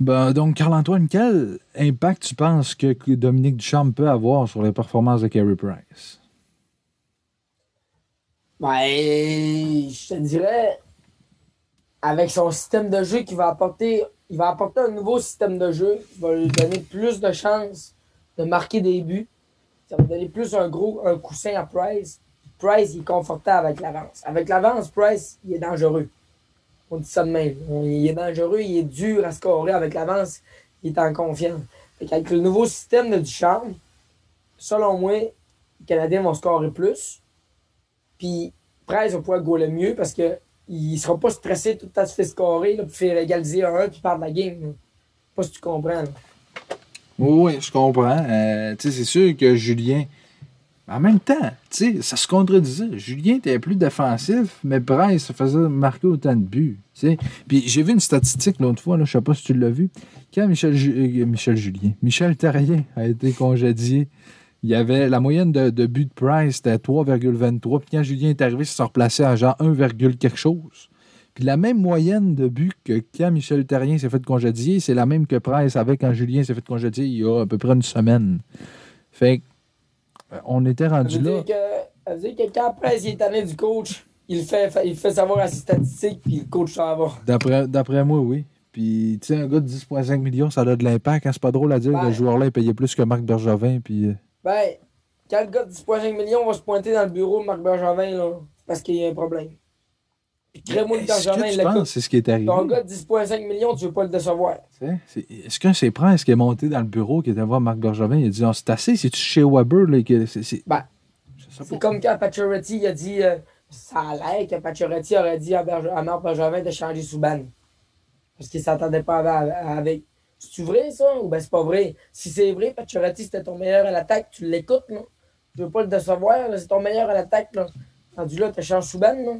Ben, donc, Carl-Antoine, quel impact tu penses que, Dominique Duchamp peut avoir sur les performances de Carey Price? Ben, je te dirais, avec son système de jeu qui va apporter il va apporter un nouveau système de jeu. Il va lui donner plus de chances de marquer des buts. Ça va donner plus un gros un coussin à Price. Price, il est confortable avec l'avance. Avec l'avance, Price, il est dangereux. On dit ça de même. Il est dangereux, il est dur à scorer. Avec l'avance, il est en confiance. avec le nouveau système de Duchamp, selon moi, les Canadiens vont scorer plus. Puis Price va pouvoir goaler mieux parce que il sera pas stressé tout à fait scorer, là, puis faire égaliser un 1 puis perdre la game. Je sais pas si tu comprends. Oui, je comprends. Euh, c'est sûr que Julien, En même temps, ça se contredisait. Julien était plus défensif, mais Price se faisait marquer autant de buts. Puis j'ai vu une statistique l'autre fois, je sais pas si tu l'as vu. Quand Michel, euh, Michel Julien, Michel Terrien a été congédié, il y avait la moyenne de, de buts de Price, c'était 3,23. Puis quand Julien est arrivé, ça s'est replacé à genre 1, quelque chose. Puis la même moyenne de buts que quand Michel Terrien s'est fait congédier, c'est la même que Price avait quand Julien s'est fait congédier il y a à peu près une semaine. Fait que, on était rendu là. dire que, ça veut dire que quand Price il est tanné du coach, il fait, il fait savoir à ses statistiques, puis le coach s'en va. D'après, d'après moi, oui. Puis, tu sais, un gars de 10,5 millions, ça a de l'impact. hein. C'est pas drôle à dire que Ouais. ce joueur-là est payé plus que Marc Bergevin. Puis, euh, Ben, quand le gars de 10,5 millions va se pointer dans le bureau de Marc Bergevin, là, c'est parce qu'il y a un problème. Est-ce tu penses que l'écoute. c'est ce qui est arrivé? Ton gars de 10,5 millions, tu veux pas le décevoir. Tu sais, c'est- Est-ce que c'est Prince qui est monté dans le bureau, qui était voir Marc Bergevin, il a dit, on c'est assez, c'est-tu chez Weber? Là, que c'est, c'est- Ben, C'est comme quand Pacioretty il a dit, euh, ça a l'air que Pacioretty aurait dit à, Berge- à Marc Bergevin de changer Souban. Parce qu'il s'attendait pas avec. C'est-tu vrai, ça? Ou ben c'est pas vrai? Si c'est vrai, Pacioretty, c'était ton meilleur à l'attaque, tu l'écoutes, non? Tu veux pas le décevoir, c'est ton meilleur à l'attaque, là. Rendu là, tu changes Souban, là.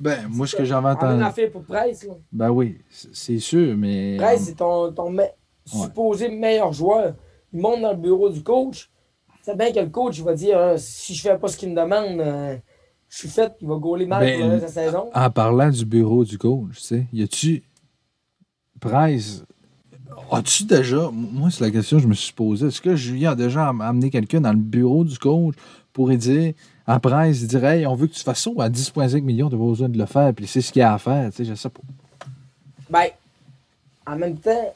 Ben, moi, ce que j'avais entendu. affaire pour Price, là. Ben oui, c'est sûr, mais. Price, c'est ton, ton me- supposé meilleur joueur. Il monte dans le bureau du coach. C'est bien que le coach va dire euh, si je fais pas ce qu'il me demande, euh, je suis fait, il va gauler mal Ben, pour le reste de la saison. En parlant du bureau du coach, tu sais, y a-tu. Price, as-tu déjà. Moi, c'est la question que je me suis posée. Est-ce que Julien a déjà am- amené quelqu'un dans le bureau du coach pour lui dire. À Price, il dirait Hey, on veut que tu fasses ça à 10,5 millions, tu pas besoin de le faire, puis c'est ce qu'il y a à faire, tu sais, je sais pas. Ben, en même temps,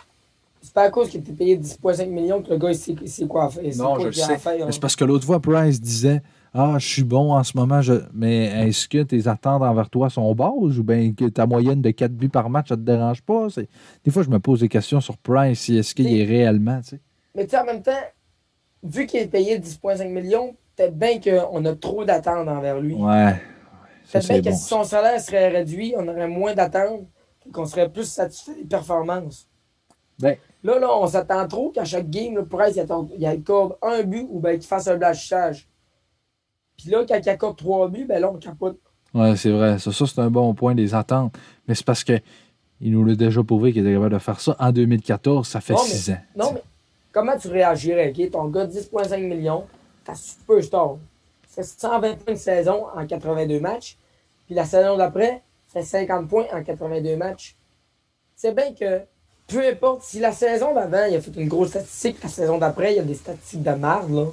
c'est pas à cause qu'il était payé 10,5 millions que le gars il sait, il sait quoi faire. Non, quoi je le sais. hein. C'est parce que l'autre fois, Price disait Ah, je suis bon en ce moment, je... mais est-ce que tes attentes envers toi sont basses ou bien que ta moyenne de 4 buts par match, ça te dérange pas? C'est- Des fois, je me pose des questions sur Price, si est-ce qu'il est réellement, tu sais. Mais tu sais, en même temps, vu qu'il est payé 10,5 millions, peut-être bien qu'on a trop d'attentes envers lui. Ouais. Peut-être bien que bon. si son salaire serait réduit, on aurait moins d'attentes, et qu'on serait plus satisfait des performances. Ben. Là, là, on s'attend trop qu'à chaque game, le Price, il, accorde un but ou ben, qu'il fasse un blanchissage. Puis là, quand il accorde trois buts, ben là, on capote. Ouais, c'est vrai. Ça, ça c'est un bon point des attentes. Mais c'est parce que il nous l'a déjà prouvé qu'il était capable de faire ça en 2014, ça fait Non, 6 ans. Non, mais comment tu réagirais, OK? Ton gars, 10,5 millions, ta superstar. C'est 120 points de saison en 82 matchs. Puis la saison d'après, c'est 50 points en 82 matchs. C'est bien que, peu importe, si la saison d'avant, il a fait une grosse statistique, la saison d'après, il y a des statistiques de merde, là.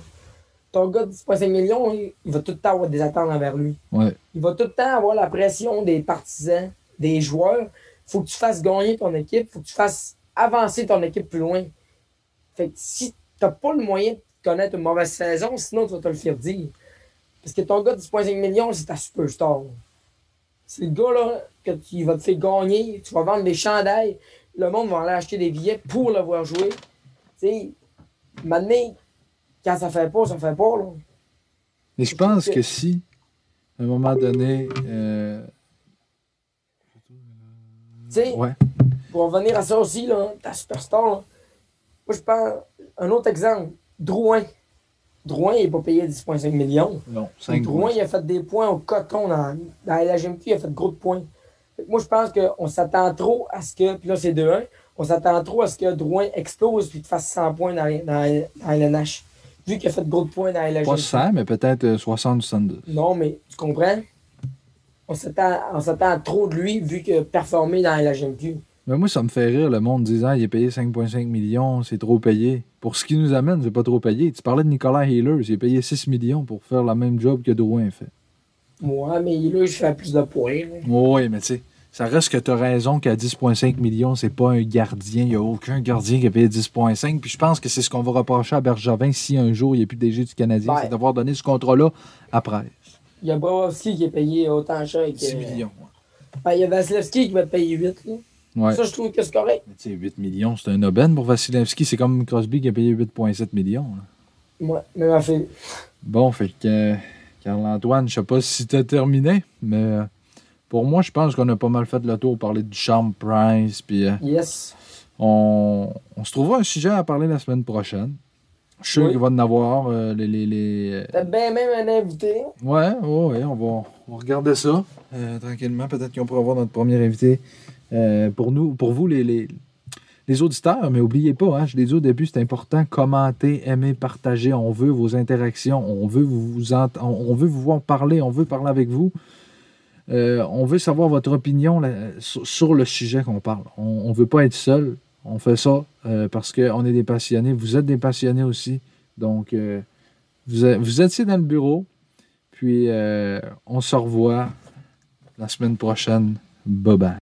Ton gars de 10,5 millions, il, va tout le temps avoir des attentes envers lui. Ouais. Il va tout le temps avoir la pression des partisans, des joueurs. faut que tu fasses gagner ton équipe, faut que tu fasses avancer ton équipe plus loin. Fait que si t'as pas le moyen de connaître une mauvaise saison, sinon tu vas te le faire dire. Parce que ton gars de 10,5 millions, c'est ta superstar. C'est le gars là que tu il va te faire gagner, tu vas vendre des chandails, le monde va aller acheter des billets pour le voir jouer. Tu sais, maintenant, quand ça fait pas, ça fait pas. Là. Mais je pense que si, à un moment donné. euh, Tu sais, ouais. pour revenir à ça aussi, là, ta superstar, là. moi je prends un autre exemple. Drouin. Drouin, il n'est pas payé 10,5 millions. Non, 5 Drouin, il a fait des points au coton dans, dans la GMQ, il a fait gros de points. Moi, je pense qu'on s'attend trop à ce que, puis là, c'est 2-1, on s'attend trop à ce que Drouin explose puis qu'il fasse 100 points dans, dans, dans LNH. Vu qu'il a fait gros de points dans la Pas GMQ. 100, mais peut-être euh, 60 ou 72. Non, mais tu comprends? On s'attend on s'attend trop de lui vu qu'il a performé dans la GMQ. Mais moi, ça me fait rire, le monde disant il est payé 5,5 millions, c'est trop payé. Pour ce qui nous amène, c'est pas trop payé. Tu parlais de Nicolas Healers, il est payé 6 millions pour faire le même job que Drouin fait. Moi, mais je fais plus de points. Oui, mais tu sais, ça reste que tu as raison qu'à 10,5 millions, c'est pas un gardien. Il n'y a aucun gardien qui a payé 10,5. Puis je pense que c'est ce qu'on va reprocher à Bergevin si un jour il n'est plus DG du Canadien, Ouais. c'est d'avoir donné ce contrat-là après. Il y a Brovski qui est payé autant cher que. 10 millions. Ben, il y a Vasilevski qui va te payer 8. Là. Ouais. Ça, je trouve que c'est correct. Mais tu sais, 8 millions, c'est un aubaine pour Vasilevski. C'est comme Crosby qui a payé 8,7 millions. là. Moi, mais ma fille. Bon, fait que euh, Carl-Antoine, je sais pas si tu as terminé, mais euh, pour moi, je pense qu'on a pas mal fait le tour, parler du Charm Price, puis euh, Yes. on, on se trouvera un sujet à parler la semaine prochaine. Je suis sûr Oui. qu'il va en avoir. euh, les, les, les- T'as bien même un invité. Ouais, ouais, ouais, on va, on va regarder ça euh, tranquillement. Peut-être qu'on pourra avoir notre premier invité euh, pour nous, pour vous, les, les, les auditeurs. Mais n'oubliez pas, hein, je l'ai dit au début, c'est important. Commentez, aimez, partagez. On veut vos interactions. On veut vous, vous on, veut vous voir parler. On veut parler avec vous. Euh, on veut savoir votre opinion sur, le sujet qu'on parle. On ne veut pas être seul. On fait ça euh, parce qu'on est des passionnés. Vous êtes des passionnés aussi. Donc, euh, vous, êtes, vous étiez dans le bureau. Puis, on se revoit la semaine prochaine. Bye bye.